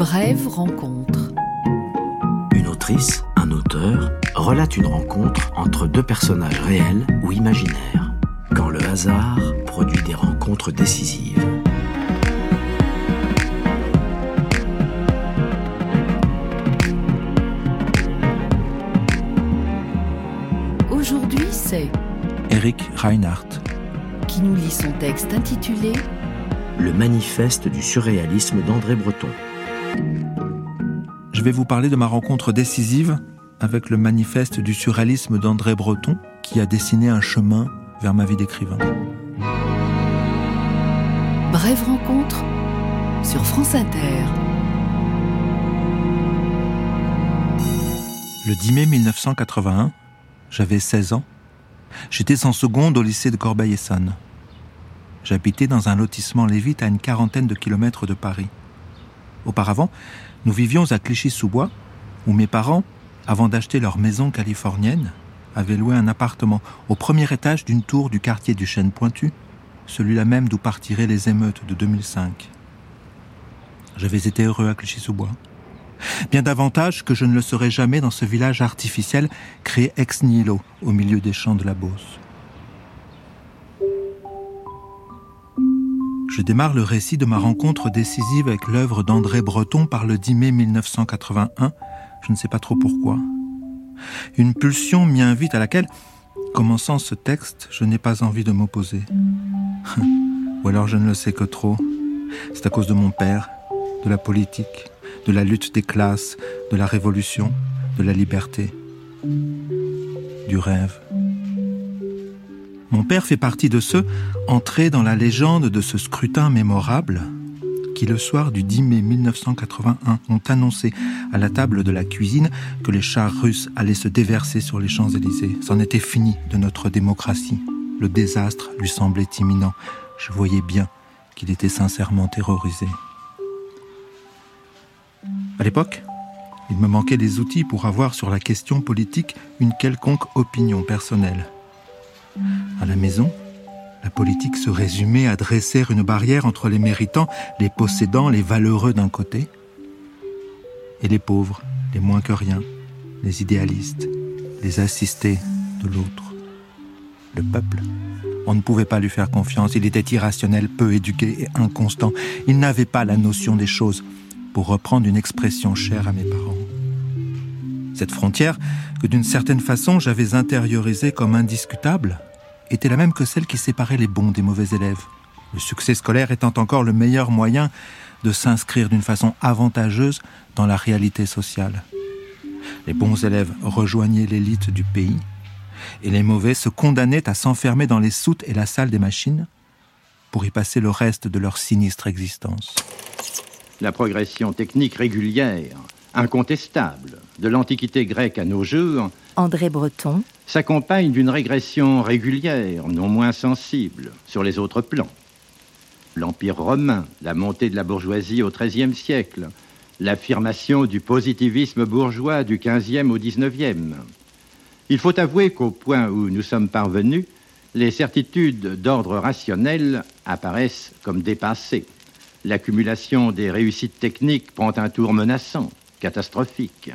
Brève rencontre. Une autrice, un auteur, relate une rencontre entre deux personnages réels ou imaginaires, quand le hasard produit des rencontres décisives. Aujourd'hui, c'est Eric Reinhardt. qui nous lit son texte intitulé Le manifeste du surréalisme d'André Breton. Je vais vous parler de ma rencontre décisive avec le manifeste du surréalisme d'André Breton qui a dessiné un chemin vers ma vie d'écrivain. Brève rencontre sur France Inter. Le 10 mai 1981, j'avais 16 ans. J'étais en seconde au lycée de Corbeil-Essonne. J'habitais dans un lotissement Lévite à une quarantaine de kilomètres de Paris. Auparavant, nous vivions à Clichy-sous-Bois, où mes parents, avant d'acheter leur maison californienne, avaient loué un appartement au premier étage d'une tour du quartier du Chêne Pointu, celui-là même d'où partiraient les émeutes de 2005. J'avais été heureux à Clichy-sous-Bois. Bien davantage que je ne le serais jamais dans ce village artificiel créé ex nihilo au milieu des champs de la Beauce. Je démarre le récit de ma rencontre décisive avec l'œuvre d'André Breton par le 10 mai 1981, je ne sais pas trop pourquoi. Une pulsion m'y invite à laquelle, commençant ce texte, je n'ai pas envie de m'opposer. Ou alors je ne le sais que trop. C'est à cause de mon père, de la politique, de la lutte des classes, de la révolution, de la liberté, du rêve. Mon père fait partie de ceux entrés dans la légende de ce scrutin mémorable qui, le soir du 10 mai 1981, ont annoncé à la table de la cuisine que les chars russes allaient se déverser sur les Champs-Élysées. C'en était fini de notre démocratie. Le désastre lui semblait imminent. Je voyais bien qu'il était sincèrement terrorisé. À l'époque, il me manquait des outils pour avoir sur la question politique une quelconque opinion personnelle. À la maison, la politique se résumait à dresser une barrière entre les méritants, les possédants, les valeureux d'un côté, et les pauvres, les moins que rien, les idéalistes, les assistés de l'autre. Le peuple, on ne pouvait pas lui faire confiance, il était irrationnel, peu éduqué et inconstant, il n'avait pas la notion des choses, pour reprendre une expression chère à mes parents. Cette frontière, que d'une certaine façon j'avais intériorisée comme indiscutable, était la même que celle qui séparait les bons des mauvais élèves. Le succès scolaire étant encore le meilleur moyen de s'inscrire d'une façon avantageuse dans la réalité sociale. Les bons élèves rejoignaient l'élite du pays et les mauvais se condamnaient à s'enfermer dans les soutes et la salle des machines pour y passer le reste de leur sinistre existence. La progression technique régulière, incontestable, de l'Antiquité grecque à nos jours, André Breton, s'accompagne d'une régression régulière, non moins sensible, sur les autres plans. L'Empire romain, la montée de la bourgeoisie au XIIIe siècle, l'affirmation du positivisme bourgeois du XVe au XIXe. Il faut avouer qu'au point où nous sommes parvenus, les certitudes d'ordre rationnel apparaissent comme dépassées. L'accumulation des réussites techniques prend un tour menaçant, catastrophique.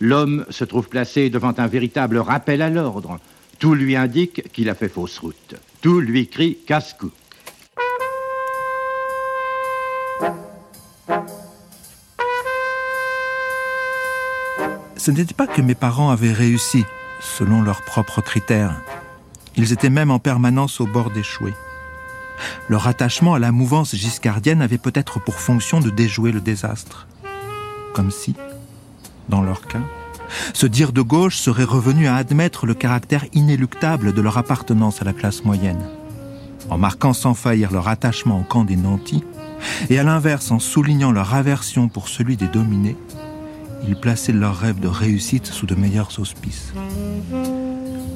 L'homme se trouve placé devant un véritable rappel à l'ordre. Tout lui indique qu'il a fait fausse route. Tout lui crie casse-cou. Ce n'était pas que mes parents avaient réussi selon leurs propres critères. Ils étaient même en permanence au bord d'échouer. Leur attachement à la mouvance giscardienne avait peut-être pour fonction de déjouer le désastre. Comme si, dans leur cas, se dire de gauche serait revenu à admettre le caractère inéluctable de leur appartenance à la classe moyenne. En marquant sans faillir leur attachement au camp des nantis, et à l'inverse en soulignant leur aversion pour celui des dominés, ils plaçaient leur rêve de réussite sous de meilleurs auspices.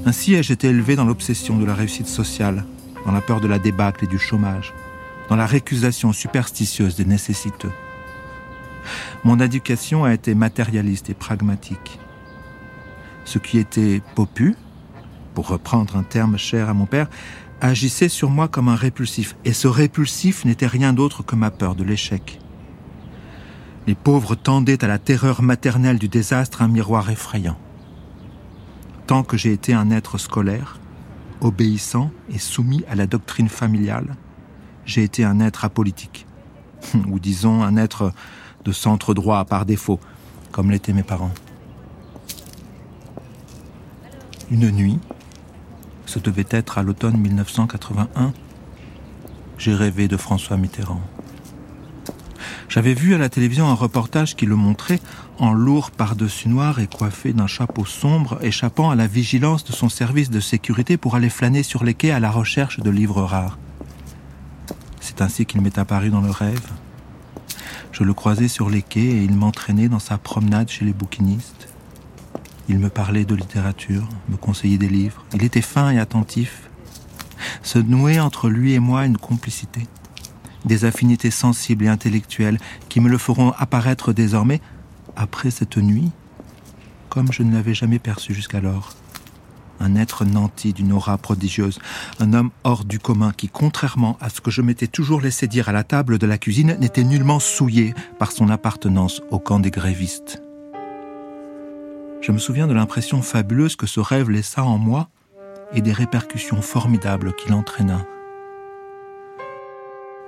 Ainsi ai-je été élevé dans l'obsession de la réussite sociale, dans la peur de la débâcle et du chômage, dans la récusation superstitieuse des nécessiteux. Mon éducation a été matérialiste et pragmatique. Ce qui était popu, pour reprendre un terme cher à mon père, agissait sur moi comme un répulsif, et ce répulsif n'était rien d'autre que ma peur de l'échec. Les pauvres tendaient à la terreur maternelle du désastre un miroir effrayant. Tant que j'ai été un être scolaire, obéissant et soumis à la doctrine familiale, j'ai été un être apolitique. Ou disons un être de centre droit par défaut, comme l'étaient mes parents. Une nuit, ce devait être à l'automne 1981, j'ai rêvé de François Mitterrand. J'avais vu à la télévision un reportage qui le montrait en lourd par-dessus noir et coiffé d'un chapeau sombre, échappant à la vigilance de son service de sécurité pour aller flâner sur les quais à la recherche de livres rares. C'est ainsi qu'il m'est apparu dans le rêve. Je le croisais sur les quais et il m'entraînait dans sa promenade chez les bouquinistes. Il me parlait de littérature, me conseillait des livres. Il était fin et attentif. Se nouait entre lui et moi une complicité des affinités sensibles et intellectuelles qui me le feront apparaître désormais, après cette nuit, comme je ne l'avais jamais perçu jusqu'alors. Un être nanti d'une aura prodigieuse, un homme hors du commun qui, contrairement à ce que je m'étais toujours laissé dire à la table de la cuisine, n'était nullement souillé par son appartenance au camp des grévistes. Je me souviens de l'impression fabuleuse que ce rêve laissa en moi et des répercussions formidables qu'il entraîna.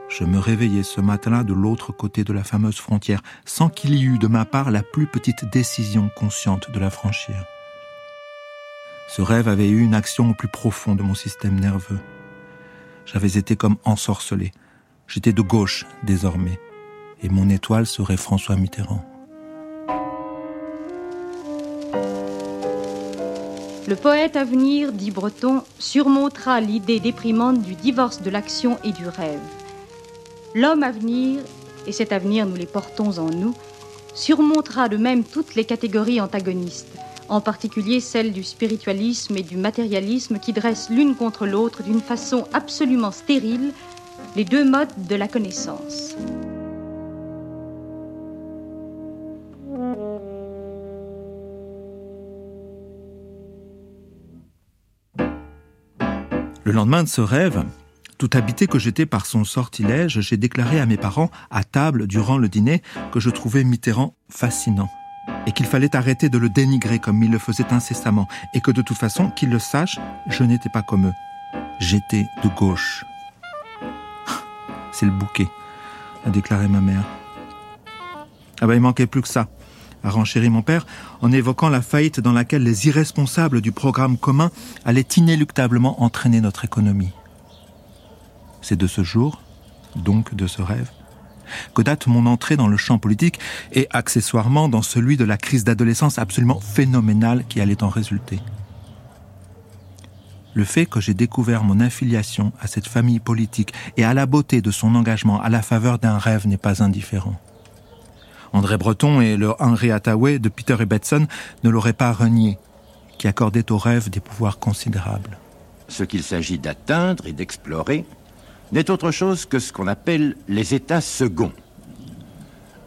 Je me réveillai ce matin-là de l'autre côté de la fameuse frontière, sans qu'il y eût de ma part la plus petite décision consciente de la franchir. Ce rêve avait eu une action au plus profond de mon système nerveux. J'avais été comme ensorcelé. J'étais de gauche désormais, et mon étoile serait François Mitterrand. Le poète à venir, dit Breton, surmontera l'idée déprimante du divorce de l'action et du rêve. L'homme à venir, et cet avenir nous les portons en nous, surmontera de même toutes les catégories antagonistes, en particulier celles du spiritualisme et du matérialisme qui dressent l'une contre l'autre d'une façon absolument stérile les deux modes de la connaissance. Le lendemain de ce rêve, tout habité que j'étais par son sortilège, j'ai déclaré à mes parents, à table, durant le dîner, que je trouvais Mitterrand fascinant, et qu'il fallait arrêter de le dénigrer comme il le faisait incessamment, et que de toute façon, qu'ils le sachent, je n'étais pas comme eux. J'étais de gauche. C'est le bouquet, a déclaré ma mère. Ah ben, il manquait plus que ça, a renchéri mon père, en évoquant la faillite dans laquelle les irresponsables du programme commun allaient inéluctablement entraîner notre économie. C'est de ce jour, donc de ce rêve, que date mon entrée dans le champ politique et accessoirement dans celui de la crise d'adolescence absolument phénoménale qui allait en résulter. Le fait que j'ai découvert mon affiliation à cette famille politique et à la beauté de son engagement à la faveur d'un rêve n'est pas indifférent. André Breton et le Henri Hathaway de Peter Ibbetson ne l'auraient pas renié, qui accordait au rêve des pouvoirs considérables. Ce qu'il s'agit d'atteindre et d'explorer, n'est autre chose que ce qu'on appelle les états seconds.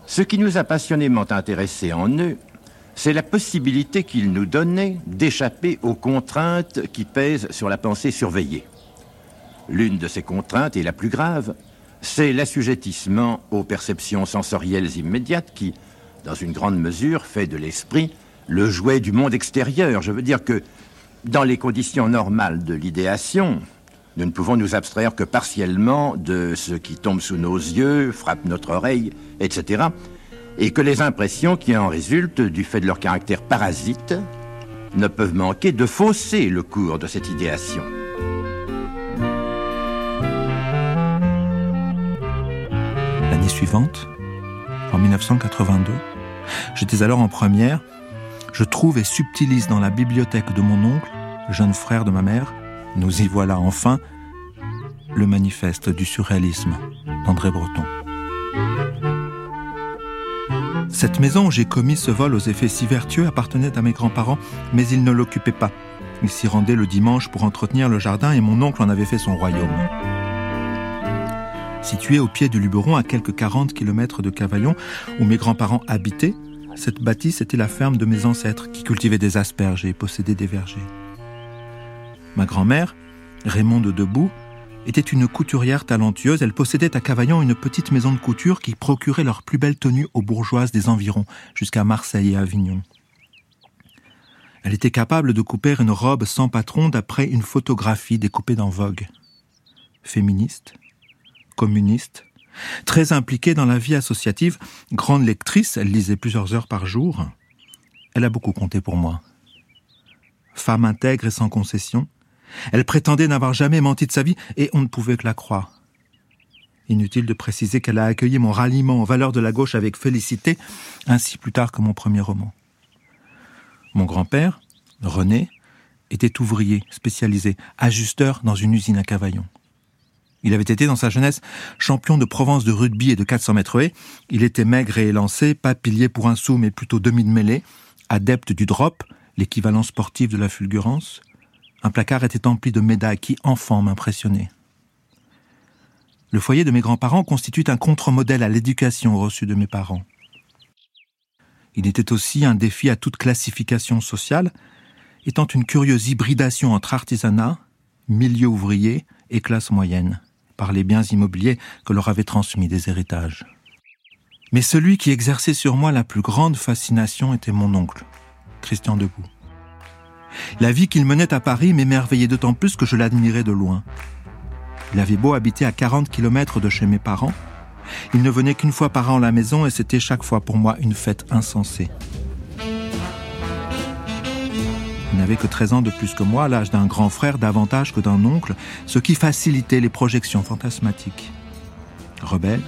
Ce qui nous a passionnément intéressés en eux, c'est la possibilité qu'ils nous donnaient d'échapper aux contraintes qui pèsent sur la pensée surveillée. L'une de ces contraintes, et la plus grave, c'est l'assujettissement aux perceptions sensorielles immédiates qui, dans une grande mesure, fait de l'esprit le jouet du monde extérieur. Je veux dire que, dans les conditions normales de l'idéation, nous ne pouvons nous abstraire que partiellement de ce qui tombe sous nos yeux, frappe notre oreille, etc. Et que les impressions qui en résultent du fait de leur caractère parasite ne peuvent manquer de fausser le cours de cette idéation. L'année suivante, en 1982, j'étais alors en première, je trouve et subtilise dans la bibliothèque de mon oncle, le jeune frère de ma mère, nous y voilà enfin, le manifeste du surréalisme d'André Breton. Cette maison où j'ai commis ce vol aux effets si vertueux appartenait à mes grands-parents, mais ils ne l'occupaient pas. Ils s'y rendaient le dimanche pour entretenir le jardin et mon oncle en avait fait son royaume. Située au pied du Luberon, à quelques 40 kilomètres de Cavaillon, où mes grands-parents habitaient, cette bâtisse était la ferme de mes ancêtres qui cultivaient des asperges et possédaient des vergers. Ma grand-mère, Raymond de Debout, était une couturière talentueuse. Elle possédait à Cavaillon une petite maison de couture qui procurait leurs plus belles tenues aux bourgeoises des environs, jusqu'à Marseille et Avignon. Elle était capable de couper une robe sans patron d'après une photographie découpée dans Vogue. Féministe, communiste, très impliquée dans la vie associative, grande lectrice, elle lisait plusieurs heures par jour. Elle a beaucoup compté pour moi. Femme intègre et sans concession, elle prétendait n'avoir jamais menti de sa vie et on ne pouvait que la croire. Inutile de préciser qu'elle a accueilli mon ralliement aux valeurs de la gauche avec félicité, ainsi plus tard que mon premier roman. Mon grand-père, René, était ouvrier spécialisé, ajusteur dans une usine à Cavaillon. Il avait été dans sa jeunesse champion de Provence de rugby et de 400 mètres haies. Il était maigre et élancé, pas pilier pour un sou mais plutôt demi de mêlée, adepte du drop, l'équivalent sportif de la fulgurance. Un placard était empli de médailles qui, enfant, m'impressionnaient. Le foyer de mes grands-parents constitue un contre-modèle à l'éducation reçue de mes parents. Il était aussi un défi à toute classification sociale, étant une curieuse hybridation entre artisanat, milieu ouvrier et classe moyenne, par les biens immobiliers que leur avaient transmis des héritages. Mais celui qui exerçait sur moi la plus grande fascination était mon oncle, Christian Debout. La vie qu'il menait à Paris m'émerveillait d'autant plus que je l'admirais de loin. Il avait beau habiter à 40 kilomètres de chez mes parents, il ne venait qu'une fois par an à la maison et c'était chaque fois pour moi une fête insensée. Il n'avait que 13 ans de plus que moi, l'âge d'un grand frère davantage que d'un oncle, ce qui facilitait les projections fantasmatiques. Rebelle,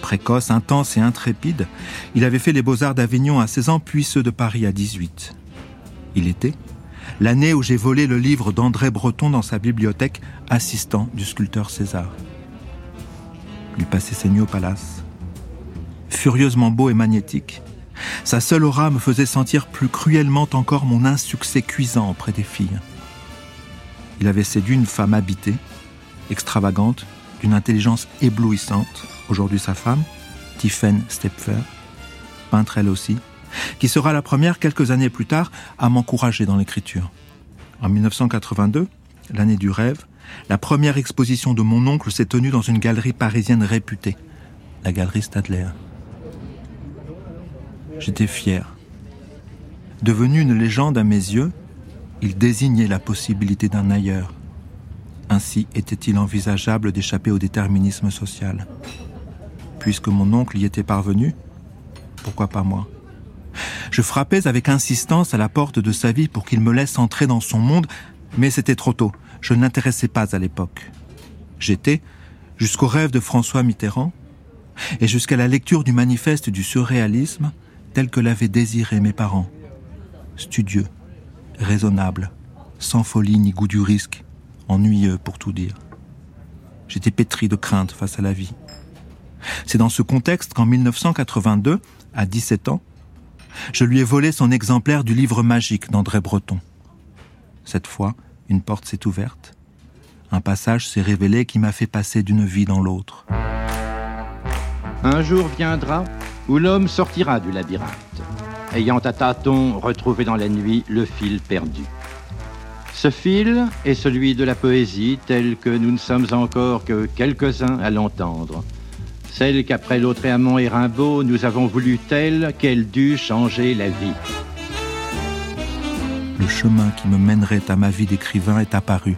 précoce, intense et intrépide, il avait fait les beaux-arts d'Avignon à 16 ans puis ceux de Paris à 18. Il était, l'année où j'ai volé le livre d'André Breton dans sa bibliothèque, assistant du sculpteur César. Il passait ses nuits au palace. Furieusement beau et magnétique, sa seule aura me faisait sentir plus cruellement encore mon insuccès cuisant auprès des filles. Il avait séduit une femme habitée, extravagante, d'une intelligence éblouissante, aujourd'hui sa femme, Tiphaine Stepfer, peintre elle aussi, qui sera la première quelques années plus tard à m'encourager dans l'écriture. En 1982, l'année du rêve, la première exposition de mon oncle s'est tenue dans une galerie parisienne réputée, la galerie Stadler. J'étais fier. Devenu une légende à mes yeux, il désignait la possibilité d'un ailleurs. Ainsi était-il envisageable d'échapper au déterminisme social. Puisque mon oncle y était parvenu, pourquoi pas moi? Je frappais avec insistance à la porte de sa vie pour qu'il me laisse entrer dans son monde, mais c'était trop tôt. Je n'intéressais pas à l'époque. J'étais, jusqu'au rêve de François Mitterrand, et jusqu'à la lecture du manifeste du surréalisme, tel que l'avaient désiré mes parents. Studieux, raisonnable, sans folie ni goût du risque, ennuyeux pour tout dire. J'étais pétri de crainte face à la vie. C'est dans ce contexte qu'en 1982, à 17 ans, je lui ai volé son exemplaire du livre magique d'André Breton. Cette fois, une porte s'est ouverte. Un passage s'est révélé qui m'a fait passer d'une vie dans l'autre. Un jour viendra où l'homme sortira du labyrinthe, ayant à tâtons retrouvé dans la nuit le fil perdu. Ce fil est celui de la poésie tel que nous ne sommes encore que quelques-uns à l'entendre celle qu'après Lautréamont et Rimbaud, nous avons voulu telle qu'elle dut changer la vie. Le chemin qui me mènerait à ma vie d'écrivain est apparu.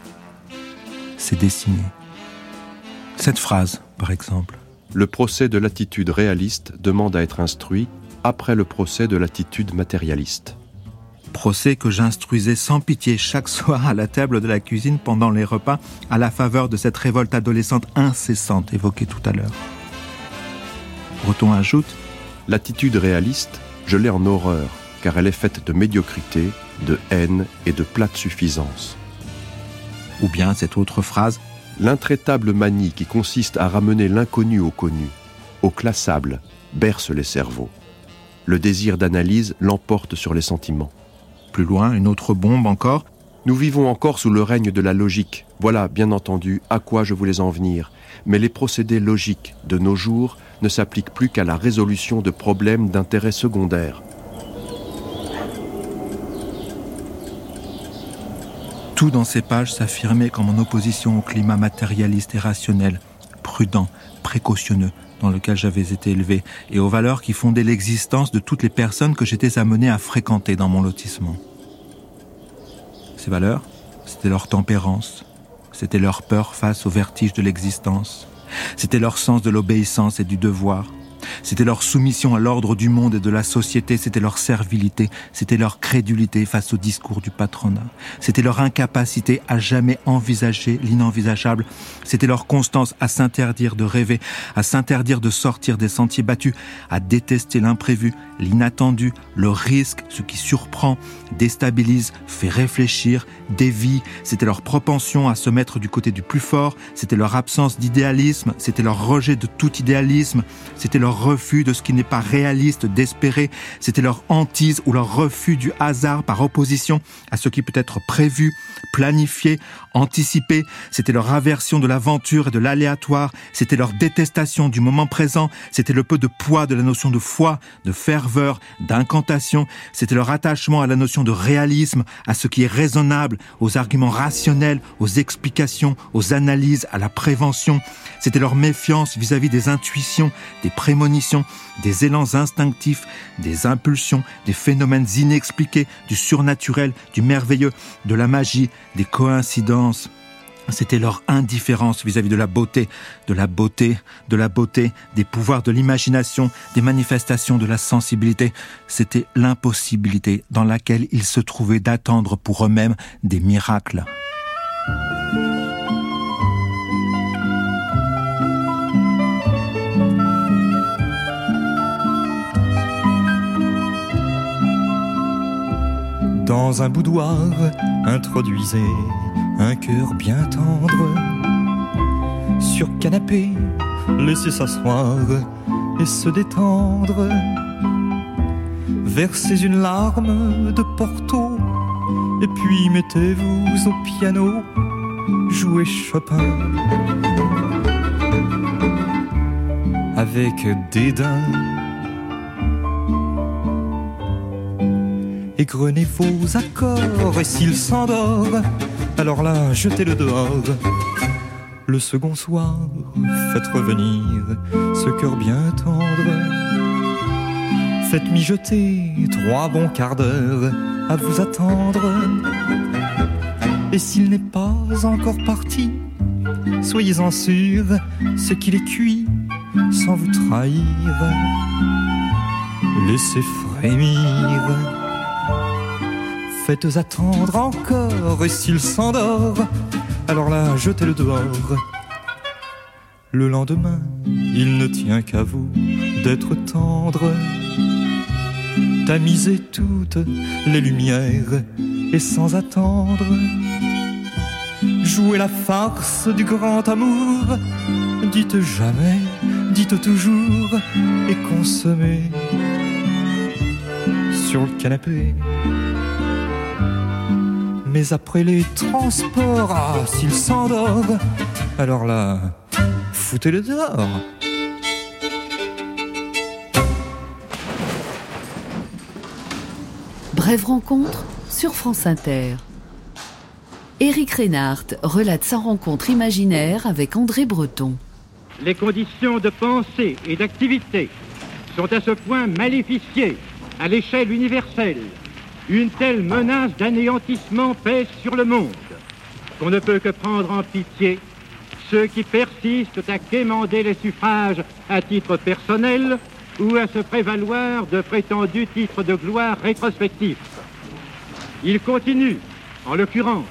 C'est dessiné. Cette phrase, par exemple. Le procès de l'attitude réaliste demande à être instruit après le procès de l'attitude matérialiste. Procès que j'instruisais sans pitié chaque soir à la table de la cuisine pendant les repas à la faveur de cette révolte adolescente incessante évoquée tout à l'heure. Breton ajoute L'attitude réaliste, je l'ai en horreur, car elle est faite de médiocrité, de haine et de plate suffisance. Ou bien cette autre phrase L'intraitable manie qui consiste à ramener l'inconnu au connu, au classable, berce les cerveaux. Le désir d'analyse l'emporte sur les sentiments. Plus loin, une autre bombe encore. Nous vivons encore sous le règne de la logique. Voilà, bien entendu, à quoi je voulais en venir. Mais les procédés logiques de nos jours ne s'applique plus qu'à la résolution de problèmes d'intérêt secondaire. Tout dans ces pages s'affirmait comme en opposition au climat matérialiste et rationnel, prudent, précautionneux, dans lequel j'avais été élevé, et aux valeurs qui fondaient l'existence de toutes les personnes que j'étais amené à fréquenter dans mon lotissement. Ces valeurs, c'était leur tempérance, c'était leur peur face au vertige de l'existence, c'était leur sens de l'obéissance et du devoir, c'était leur soumission à l'ordre du monde et de la société, c'était leur servilité, c'était leur crédulité face au discours du patronat, c'était leur incapacité à jamais envisager l'inenvisageable, c'était leur constance à s'interdire de rêver, à s'interdire de sortir des sentiers battus, à détester l'imprévu, l'inattendu, le risque, ce qui surprend, déstabilise, fait réfléchir, dévie, c'était leur propension à se mettre du côté du plus fort, c'était leur absence d'idéalisme, c'était leur rejet de tout idéalisme, c'était leur refus de ce qui n'est pas réaliste d'espérer, c'était leur hantise ou leur refus du hasard par opposition à ce qui peut être prévu, planifié, anticipé, c'était leur aversion de l'aventure et de l'aléatoire, c'était leur détestation du moment présent, c'était le peu de poids de la notion de foi, de ferveur, d'incantation, c'était leur attachement à la notion de réalisme, à ce qui est raisonnable, aux arguments rationnels, aux explications, aux analyses, à la prévention, c'était leur méfiance vis-à-vis des intuitions, des prémonitions, des élans instinctifs, des impulsions, des phénomènes inexpliqués, du surnaturel, du merveilleux, de la magie, des coïncidences. C'était leur indifférence vis-à-vis de la beauté, de la beauté, de la beauté, des pouvoirs de l'imagination, des manifestations de la sensibilité. C'était l'impossibilité dans laquelle ils se trouvaient d'attendre pour eux-mêmes des miracles. Dans un boudoir, introduisez un cœur bien tendre. Sur canapé, laissez s'asseoir et se détendre. Versez une larme de Porto et puis mettez-vous au piano, jouez Chopin. Avec dédain égrenez vos accords, et s'il s'endort, alors là, jetez-le dehors. Le second soir, faites revenir ce cœur bien tendre. Faites mijoter trois bons quarts d'heure à vous attendre. Et s'il n'est pas encore parti, soyez-en sûr, c'est qu'il est cuit sans vous trahir. Laissez frémir faites attendre encore, et s'il s'endort, alors là, jetez-le dehors. Le lendemain, il ne tient qu'à vous d'être tendre, tamiser toutes les lumières et sans attendre, jouer la farce du grand amour, dites jamais, dites toujours, et consommez sur le canapé mais après les transports, ah, s'il s'endort, alors là, foutez-le dehors. Brève rencontre sur France Inter. Éric Reinhardt relate sa rencontre imaginaire avec André Breton. Les conditions de pensée et d'activité sont à ce point maléficiées à l'échelle universelle une telle menace d'anéantissement pèse sur le monde qu'on ne peut que prendre en pitié ceux qui persistent à quémander les suffrages à titre personnel ou à se prévaloir de prétendus titres de gloire rétrospectifs. Il continue, en l'occurrence,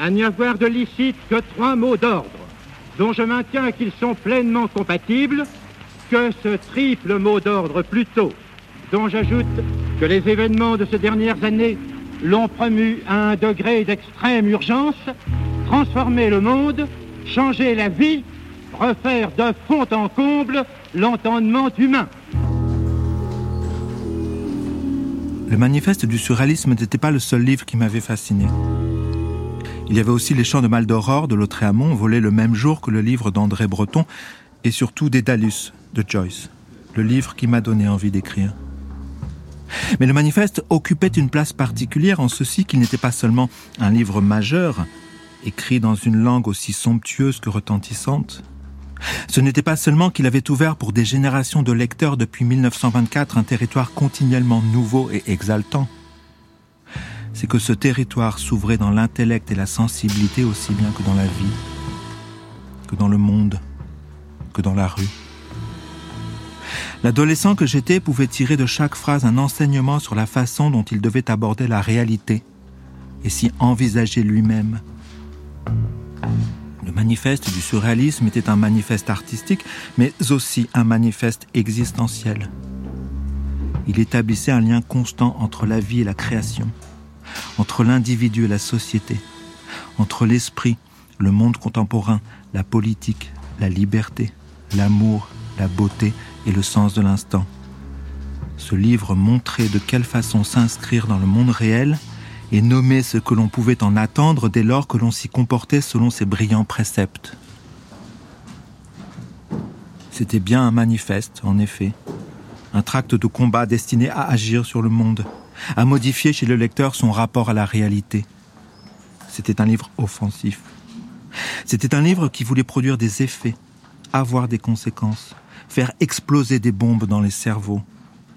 à n'y avoir de licite que trois mots d'ordre, dont je maintiens qu'ils sont pleinement compatibles, que ce triple mot d'ordre plutôt, dont j'ajoute que les événements de ces dernières années l'ont promu à un degré d'extrême urgence, transformer le monde, changer la vie, refaire de fond en comble l'entendement humain. Le manifeste du surréalisme n'était pas le seul livre qui m'avait fasciné. Il y avait aussi Les Chants de Mal d'Aurore de Lautréamont, volé le même jour que le livre d'André Breton, et surtout Dédalus de Joyce, le livre qui m'a donné envie d'écrire. Mais le manifeste occupait une place particulière en ceci qu'il n'était pas seulement un livre majeur, écrit dans une langue aussi somptueuse que retentissante. Ce n'était pas seulement qu'il avait ouvert pour des générations de lecteurs depuis 1924 un territoire continuellement nouveau et exaltant. C'est que ce territoire s'ouvrait dans l'intellect et la sensibilité aussi bien que dans la vie, que dans le monde, que dans la rue. L'adolescent que j'étais pouvait tirer de chaque phrase un enseignement sur la façon dont il devait aborder la réalité et s'y envisager lui-même. Le manifeste du surréalisme était un manifeste artistique, mais aussi un manifeste existentiel. Il établissait un lien constant entre la vie et la création, entre l'individu et la société, entre l'esprit, le monde contemporain, la politique, la liberté, l'amour, la beauté et le sens de l'instant. Ce livre montrait de quelle façon s'inscrire dans le monde réel et nommer ce que l'on pouvait en attendre dès lors que l'on s'y comportait selon ses brillants préceptes. C'était bien un manifeste, en effet, un tract de combat destiné à agir sur le monde, à modifier chez le lecteur son rapport à la réalité. C'était un livre offensif. C'était un livre qui voulait produire des effets, avoir des conséquences, faire exploser des bombes dans les cerveaux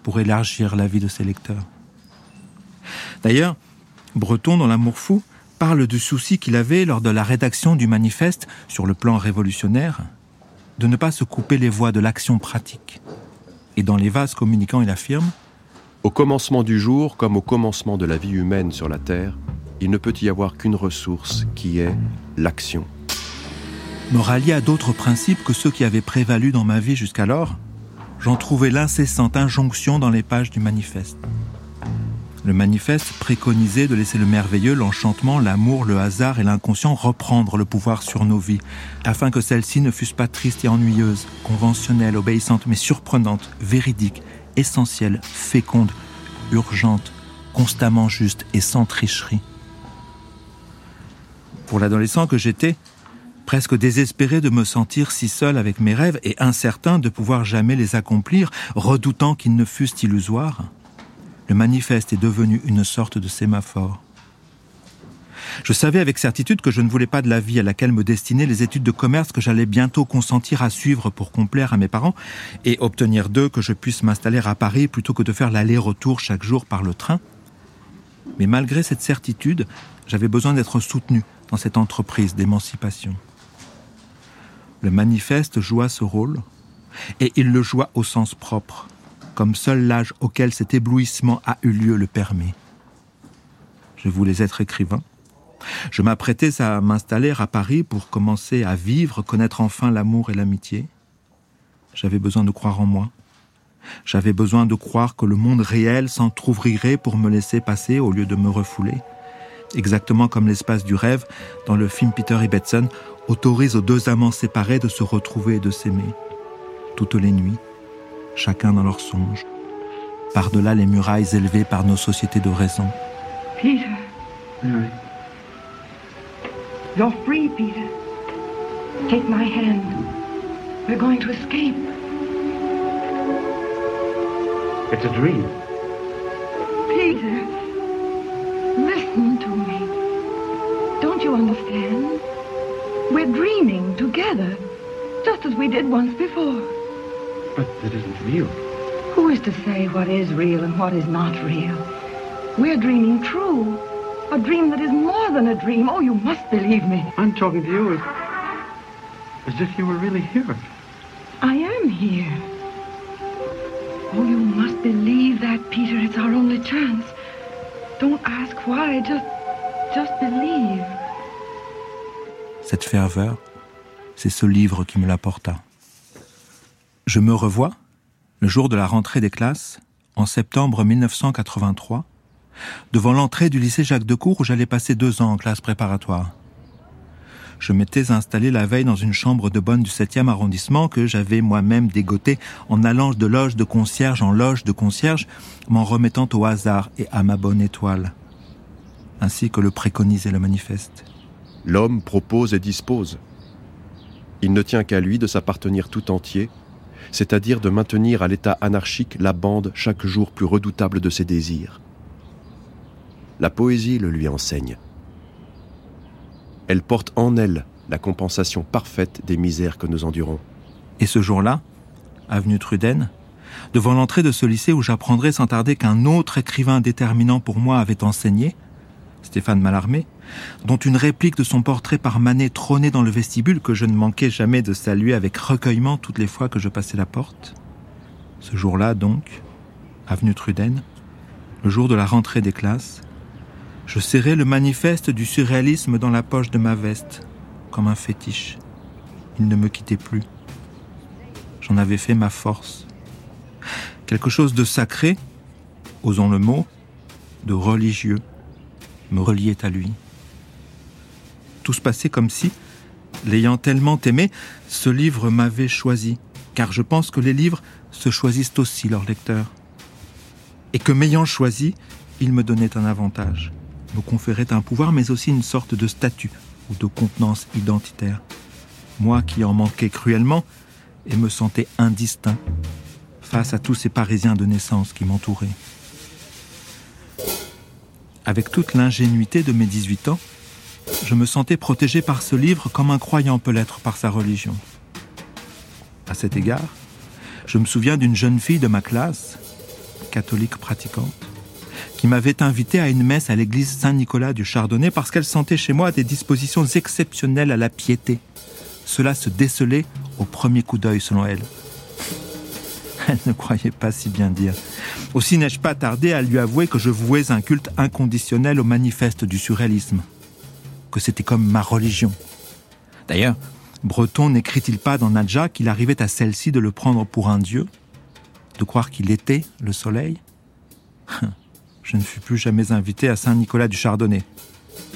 pour élargir la vie de ses lecteurs. D'ailleurs, Breton, dans L'amour fou, parle du souci qu'il avait lors de la rédaction du manifeste sur le plan révolutionnaire de ne pas se couper les voies de l'action pratique. Et dans les vases communicants, il affirme Au commencement du jour, comme au commencement de la vie humaine sur la Terre, il ne peut y avoir qu'une ressource qui est l'action me rallier à d'autres principes que ceux qui avaient prévalu dans ma vie jusqu'alors, j'en trouvais l'incessante injonction dans les pages du manifeste. Le manifeste préconisait de laisser le merveilleux, l'enchantement, l'amour, le hasard et l'inconscient reprendre le pouvoir sur nos vies, afin que celles-ci ne fussent pas tristes et ennuyeuses, conventionnelles, obéissantes, mais surprenantes, véridiques, essentielles, fécondes, urgentes, constamment justes et sans tricherie. Pour l'adolescent que j'étais, presque désespéré de me sentir si seul avec mes rêves et incertain de pouvoir jamais les accomplir, redoutant qu'ils ne fussent illusoires, le manifeste est devenu une sorte de sémaphore. Je savais avec certitude que je ne voulais pas de la vie à laquelle me destinaient les études de commerce que j'allais bientôt consentir à suivre pour complaire à mes parents et obtenir d'eux que je puisse m'installer à Paris plutôt que de faire l'aller-retour chaque jour par le train. Mais malgré cette certitude, j'avais besoin d'être soutenu dans cette entreprise d'émancipation. Le manifeste joua ce rôle, et il le joua au sens propre, comme seul l'âge auquel cet éblouissement a eu lieu le permet. Je voulais être écrivain. Je m'apprêtais à m'installer à Paris pour commencer à vivre, connaître enfin l'amour et l'amitié. J'avais besoin de croire en moi. J'avais besoin de croire que le monde réel s'entr'ouvrirait pour me laisser passer au lieu de me refouler. Exactement comme l'espace du rêve dans le film Peter Ibbetson autorise aux deux amants séparés de se retrouver et de s'aimer, toutes les nuits, chacun dans leur songe, par-delà les murailles élevées par nos sociétés de raison. Peter. Mary. You're free, Peter. Take my hand. We're going to escape. It's a dream. Peter, listen to me. Don't you understand? Dreaming together, just as we did once before. But it isn't real. Who is to say what is real and what is not real? We're dreaming true. A dream that is more than a dream. Oh, you must believe me. I'm talking to you as, as if you were really here. I am here. Oh, you must believe that, Peter. It's our only chance. Don't ask why. Just cette ferveur, c'est ce livre qui me l'apporta. Je me revois, le jour de la rentrée des classes, en septembre 1983, devant l'entrée du lycée Jacques Decour où j'allais passer deux ans en classe préparatoire. Je m'étais installé la veille dans une chambre de bonne du 7e arrondissement que j'avais moi-même dégoté en allant de loge de concierge en loge de concierge, m'en remettant au hasard et à ma bonne étoile, ainsi que le préconisait le manifeste. L'homme propose et dispose. Il ne tient qu'à lui de s'appartenir tout entier, c'est-à-dire de maintenir à l'état anarchique la bande chaque jour plus redoutable de ses désirs. La poésie le lui enseigne. Elle porte en elle la compensation parfaite des misères que nous endurons. Et ce jour-là, avenue Truden, devant l'entrée de ce lycée où j'apprendrai sans tarder qu'un autre écrivain déterminant pour moi avait enseigné, Stéphane Mallarmé, dont une réplique de son portrait par Manet trônait dans le vestibule que je ne manquais jamais de saluer avec recueillement toutes les fois que je passais la porte. Ce jour-là, donc, avenue Truden, le jour de la rentrée des classes, je serrais le manifeste du surréalisme dans la poche de ma veste, comme un fétiche. Il ne me quittait plus. J'en avais fait ma force. Quelque chose de sacré, osons le mot, de religieux, me reliait à lui. Tout se passait comme si, l'ayant tellement aimé, ce livre m'avait choisi, car je pense que les livres se choisissent aussi leurs lecteurs. Et que m'ayant choisi, il me donnait un avantage, me conférait un pouvoir, mais aussi une sorte de statut ou de contenance identitaire. Moi qui en manquais cruellement et me sentais indistinct face à tous ces Parisiens de naissance qui m'entouraient. Avec toute l'ingénuité de mes 18 ans, je me sentais protégé par ce livre comme un croyant peut l'être par sa religion. À cet égard, je me souviens d'une jeune fille de ma classe, catholique pratiquante, qui m'avait invité à une messe à l'église Saint-Nicolas du Chardonnay parce qu'elle sentait chez moi des dispositions exceptionnelles à la piété. Cela se décelait au premier coup d'œil selon elle. Elle ne croyait pas si bien dire. Aussi n'ai-je pas tardé à lui avouer que je vouais un culte inconditionnel au manifeste du surréalisme, que c'était comme ma religion. D'ailleurs, Breton n'écrit-il pas dans Nadja qu'il arrivait à celle-ci de le prendre pour un dieu, de croire qu'il était le soleil? Je ne fus plus jamais invité à Saint-Nicolas du Chardonnay.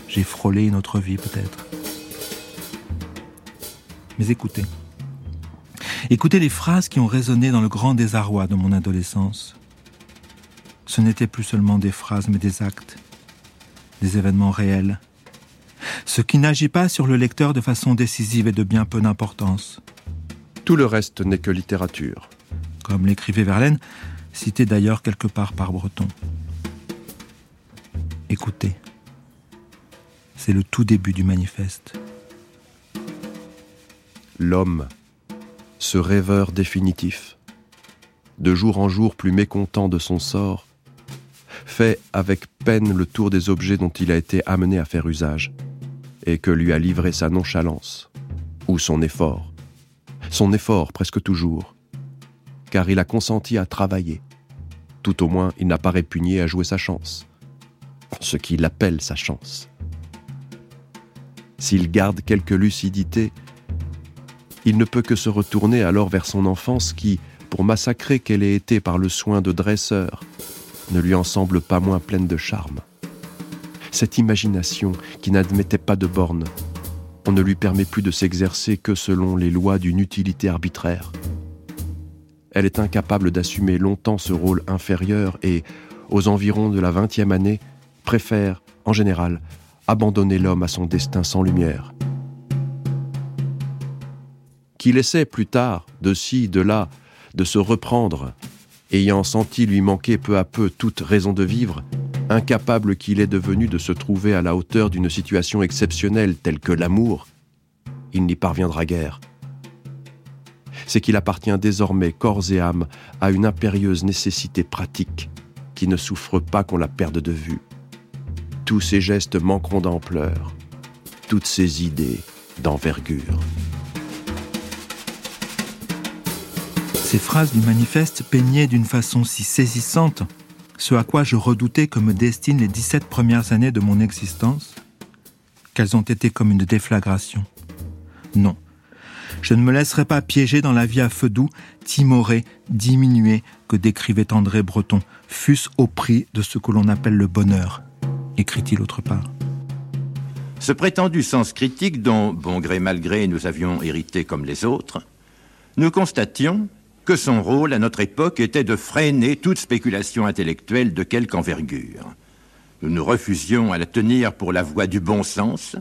J'ai frôlé une autre vie peut-être. Mais écoutez. Écoutez les phrases qui ont résonné dans le grand désarroi de mon adolescence. Ce n'étaient plus seulement des phrases, mais des actes, des événements réels. Ce qui n'agit pas sur le lecteur de façon décisive et de bien peu d'importance. Tout le reste n'est que littérature. Comme l'écrivait Verlaine, cité d'ailleurs quelque part par Breton. Écoutez, c'est le tout début du manifeste. L'homme ce rêveur définitif, de jour en jour plus mécontent de son sort, fait avec peine le tour des objets dont il a été amené à faire usage, et que lui a livré sa nonchalance, ou son effort, son effort presque toujours, car il a consenti à travailler, tout au moins il n'a pas répugné à jouer sa chance, ce qu'il appelle sa chance. S'il garde quelque lucidité, il ne peut que se retourner alors vers son enfance qui, pour massacrer qu'elle ait été par le soin de dresseur, ne lui en semble pas moins pleine de charme. Cette imagination qui n'admettait pas de bornes, on ne lui permet plus de s'exercer que selon les lois d'une utilité arbitraire. Elle est incapable d'assumer longtemps ce rôle inférieur et, aux environs de la vingtième année, préfère, en général, abandonner l'homme à son destin sans lumière qu'il essaie plus tard, de ci, de là, de se reprendre, ayant senti lui manquer peu à peu toute raison de vivre, incapable qu'il est devenu de se trouver à la hauteur d'une situation exceptionnelle telle que l'amour, il n'y parviendra guère. C'est qu'il appartient désormais corps et âme à une impérieuse nécessité pratique qui ne souffre pas qu'on la perde de vue. Tous ses gestes manqueront d'ampleur, toutes ses idées d'envergure. Ces phrases du manifeste peignaient d'une façon si saisissante ce à quoi je redoutais que me destinent les 17 premières années de mon existence, qu'elles ont été comme une déflagration. Non, je ne me laisserai pas piéger dans la vie à feu doux, timorée, diminuée, que décrivait André Breton, fût-ce au prix de ce que l'on appelle le bonheur, écrit-il autre part. Ce prétendu sens critique dont, bon gré mal gré, nous avions hérité comme les autres, nous constations, que son rôle à notre époque était de freiner toute spéculation intellectuelle de quelque envergure. Nous nous refusions à la tenir pour la voie du bon sens,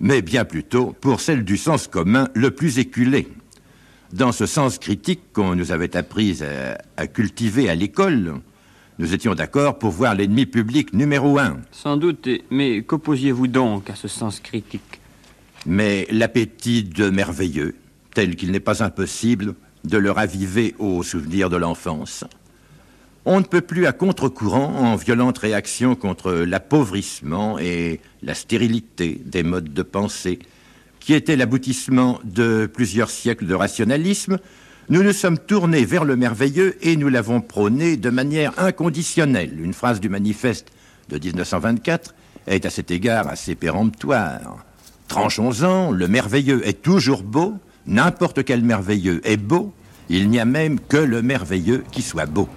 mais bien plutôt pour celle du sens commun le plus éculé. Dans ce sens critique qu'on nous avait appris à, cultiver à l'école, nous étions d'accord pour voir l'ennemi public numéro un. Sans doute, mais qu'opposiez-vous donc à ce sens critique? Mais l'appétit de merveilleux, tel qu'il n'est pas impossible de le raviver au souvenir de l'enfance. On ne peut plus à contre-courant en violente réaction contre l'appauvrissement et la stérilité des modes de pensée, qui étaient l'aboutissement de plusieurs siècles de rationalisme, nous nous sommes tournés vers le merveilleux et nous l'avons prôné de manière inconditionnelle. Une phrase du manifeste de 1924 est à cet égard assez péremptoire. Tranchons-en, le merveilleux est toujours beau, n'importe quel merveilleux est beau, il n'y a même que le merveilleux qui soit beau.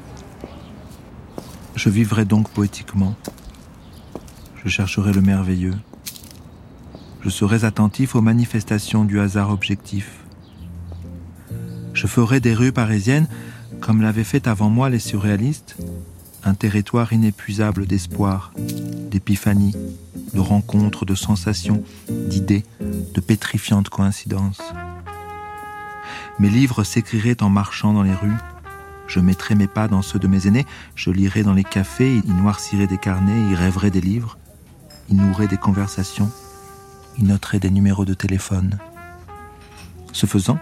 Je vivrai donc poétiquement. Je chercherai le merveilleux. Je serai attentif aux manifestations du hasard objectif. Je ferai des rues parisiennes, comme l'avaient fait avant moi les surréalistes, un territoire inépuisable d'espoir, d'épiphanie, de rencontres, de sensations, d'idées, de pétrifiantes coïncidences. Mes livres s'écriraient en marchant dans les rues, je mettrais mes pas dans ceux de mes aînés, je lirais dans les cafés, ils noirciraient des carnets, ils rêveraient des livres, ils nourraient des conversations, ils noteraient des numéros de téléphone. Ce faisant,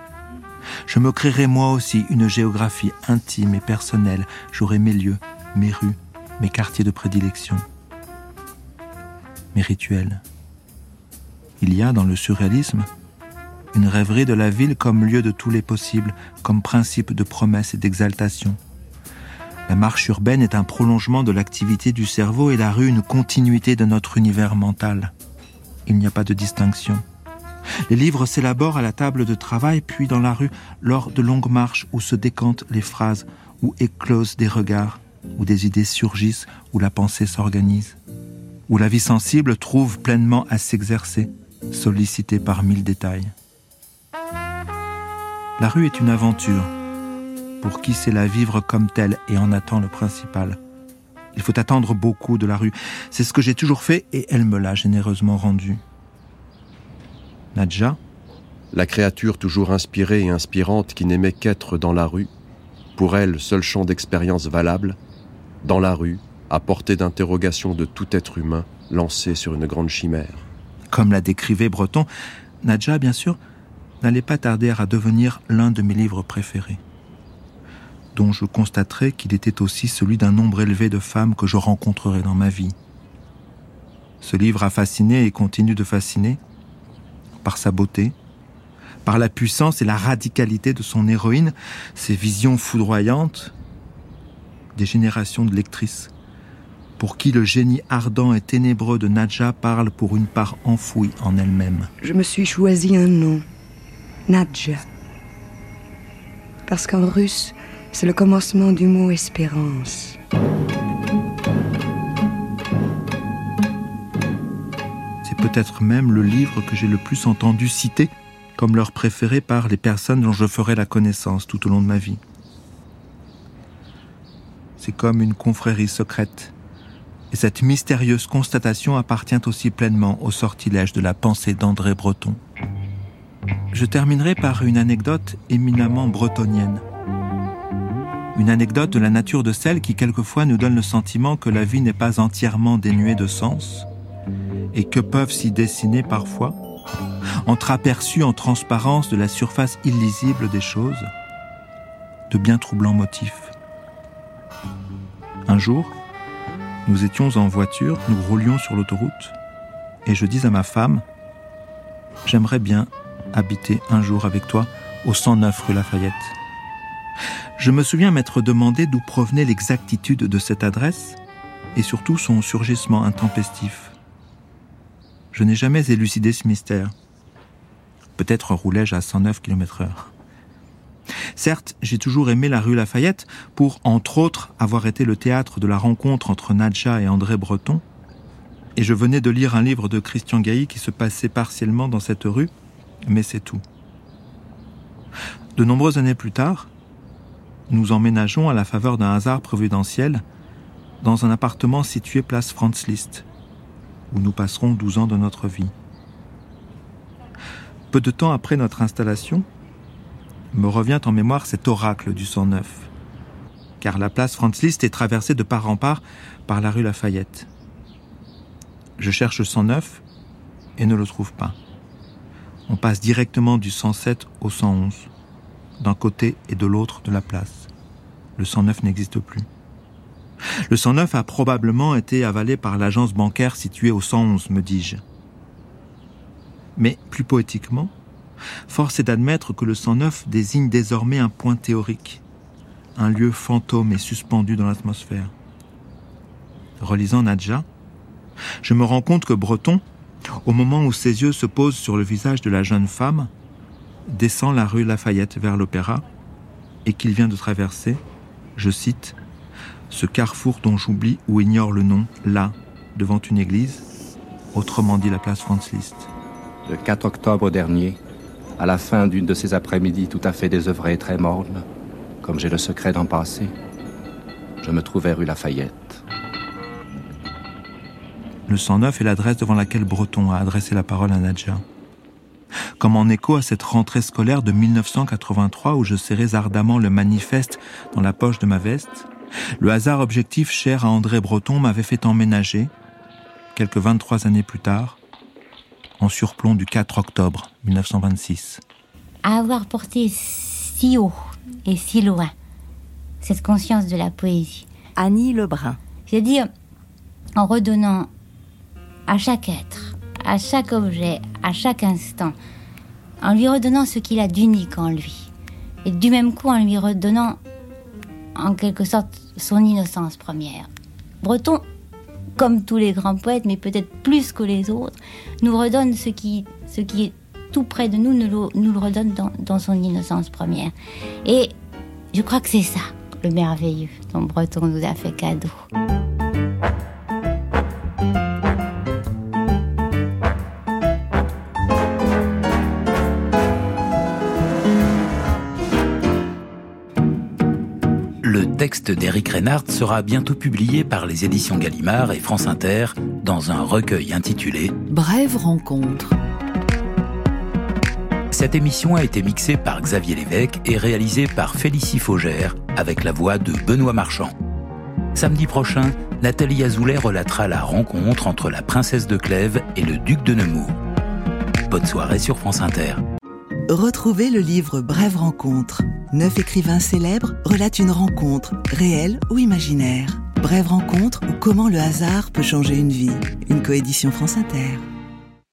je me créerais moi aussi une géographie intime et personnelle, j'aurais mes lieux, mes rues, mes quartiers de prédilection, mes rituels. Il y a dans le surréalisme une rêverie de la ville comme lieu de tous les possibles, comme principe de promesse et d'exaltation. La marche urbaine est un prolongement de l'activité du cerveau et la rue une continuité de notre univers mental. Il n'y a pas de distinction. Les livres s'élaborent à la table de travail, puis dans la rue, lors de longues marches où se décantent les phrases, où éclosent des regards, où des idées surgissent, où la pensée s'organise, où la vie sensible trouve pleinement à s'exercer, sollicitée par mille détails. La rue est une aventure pour qui sait la vivre comme telle et en attend le principal. Il faut attendre beaucoup de la rue. C'est ce que j'ai toujours fait et elle me l'a généreusement rendu. Nadja La créature toujours inspirée et inspirante qui n'aimait qu'être dans la rue, pour elle seul champ d'expérience valable, dans la rue, à portée d'interrogation de tout être humain lancé sur une grande chimère. Comme la décrivait Breton, Nadja, bien sûr, n'allait pas tarder à devenir l'un de mes livres préférés, dont je constaterai qu'il était aussi celui d'un nombre élevé de femmes que je rencontrerai dans ma vie. Ce livre a fasciné et continue de fasciner par sa beauté, par la puissance et la radicalité de son héroïne, ses visions foudroyantes, des générations de lectrices, pour qui le génie ardent et ténébreux de Nadja parle pour une part enfouie en elle-même. Je me suis choisi un nom, Nadja. Parce qu'en russe, c'est le commencement du mot espérance. C'est peut-être même le livre que j'ai le plus entendu citer comme leur préféré par les personnes dont je ferai la connaissance tout au long de ma vie. C'est comme une confrérie secrète. Et cette mystérieuse constatation appartient aussi pleinement au sortilège de la pensée d'André Breton. Je terminerai par une anecdote éminemment bretonnienne. Une anecdote de la nature de celle qui quelquefois nous donne le sentiment que la vie n'est pas entièrement dénuée de sens et que peuvent s'y dessiner parfois, entreaperçus en transparence de la surface illisible des choses, de bien troublants motifs. Un jour, nous étions en voiture, nous roulions sur l'autoroute, et je dis à ma femme, J'aimerais bien habiter un jour avec toi au 109 rue Lafayette. Je me souviens m'être demandé d'où provenait l'exactitude de cette adresse et surtout son surgissement intempestif. Je n'ai jamais élucidé ce mystère. Peut-être roulais-je à 109 km/h. Certes, j'ai toujours aimé la rue Lafayette pour, entre autres, avoir été le théâtre de la rencontre entre Nadja et André Breton, et je venais de lire un livre de Christian Gailly qui se passait partiellement dans cette rue, mais c'est tout. De nombreuses années plus tard, nous emménageons à la faveur d'un hasard providentiel dans un appartement situé place Franz Liszt, où nous passerons 12 ans de notre vie. Peu de temps après notre installation, me revient en mémoire cet oracle du 109. Car la place Franz Liszt est traversée de part en part par la rue Lafayette. Je cherche le 109 et ne le trouve pas. On passe directement du 107 au 111, d'un côté et de l'autre de la place. Le 109 n'existe plus. Le 109 a probablement été avalé par l'agence bancaire située au 111, me dis-je. Mais plus poétiquement, force est d'admettre que le 109 désigne désormais un point théorique, un lieu fantôme et suspendu dans l'atmosphère. Relisant Nadja, je me rends compte que Breton, au moment où ses yeux se posent sur le visage de la jeune femme, descend la rue Lafayette vers l'opéra et qu'il vient de traverser, je cite, ce carrefour dont j'oublie ou ignore le nom, là, devant une église, autrement dit la place Franz Liszt. Le 4 octobre dernier, à la fin d'une de ces après-midi tout à fait désœuvrées et très mornes, comme j'ai le secret d'en passer, je me trouvais rue Lafayette. Le 109 est l'adresse devant laquelle Breton a adressé la parole à Nadja. Comme en écho à cette rentrée scolaire de 1983 où je serrais ardemment le manifeste dans la poche de ma veste, le hasard objectif cher à André Breton m'avait fait emménager, quelques 23 années plus tard, en surplomb du 4 octobre 1926. À avoir porté si haut et si loin cette conscience de la poésie. Annie Lebrun. C'est-à-dire en redonnant à chaque être, à chaque objet, à chaque instant, en lui redonnant ce qu'il a d'unique en lui. Et du même coup en lui redonnant en quelque sorte son innocence première. Breton, comme tous les grands poètes, mais peut-être plus que les autres, nous redonne ce qui, ce qui est tout près de nous, nous le, redonne dans son innocence première. Et je crois que c'est ça, le merveilleux dont Breton nous a fait cadeau. Texte d'Éric Reynard sera bientôt publié par les éditions Gallimard et France Inter dans un recueil intitulé Brève rencontre. Cette émission a été mixée par Xavier Lévesque et réalisée par Félicie Faugère avec la voix de Benoît Marchand. Samedi prochain, Nathalie Azoulay relatera la rencontre entre la princesse de Clèves et le duc de Nemours. Bonne soirée sur France Inter. Retrouvez le livre Brève rencontre. Neuf écrivains célèbres relatent une rencontre, réelle ou imaginaire. Brève rencontre ou comment le hasard peut changer une vie. Une coédition France Inter.